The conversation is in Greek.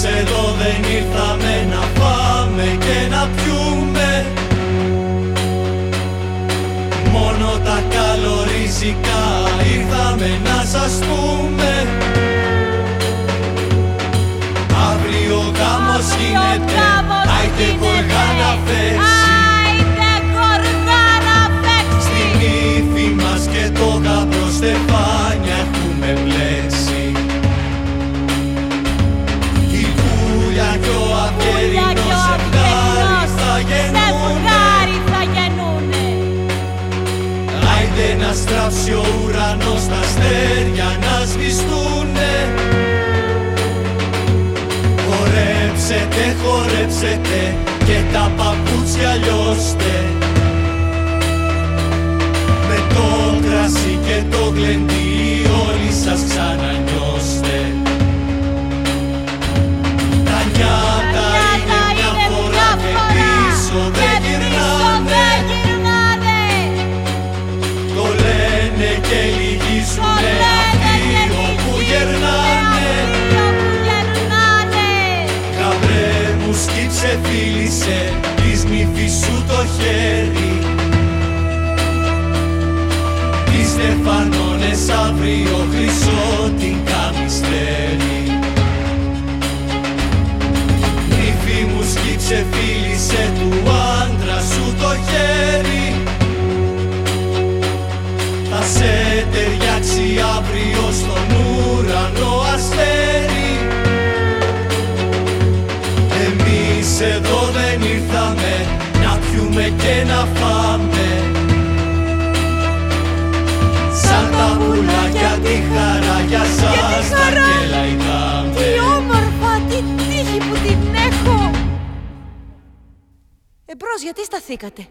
Σε εδώ δεν ήρθαμε να πάμε και να πιούμε. Μόνο τα καλοριζικά ήρθαμε να σας πούμε. Αύριο γάμος γίνεται, άιτε βοηγά να θες πάψει ο ουρανός τα αστέρια να σβηστούνε. Χορέψετε, χορέψετε και τα παπούτσια λιώστε μου σκύψε φίλησε της μυθής σου το χέρι. Τις στεφανώνες αύριο χρυσό την καμιστέρι Νύφη μου σκύψε φίλησε του άντρα σου το χέρι Εμείς εδώ δεν ήρθαμε να πιούμε και να φάμε Σαν τα πουλάκια τη χαρά για σας τα χαρά! κελαϊδάμε Τι όμορφα, τι τύχη που την έχω! Εμπρός, γιατί σταθήκατε;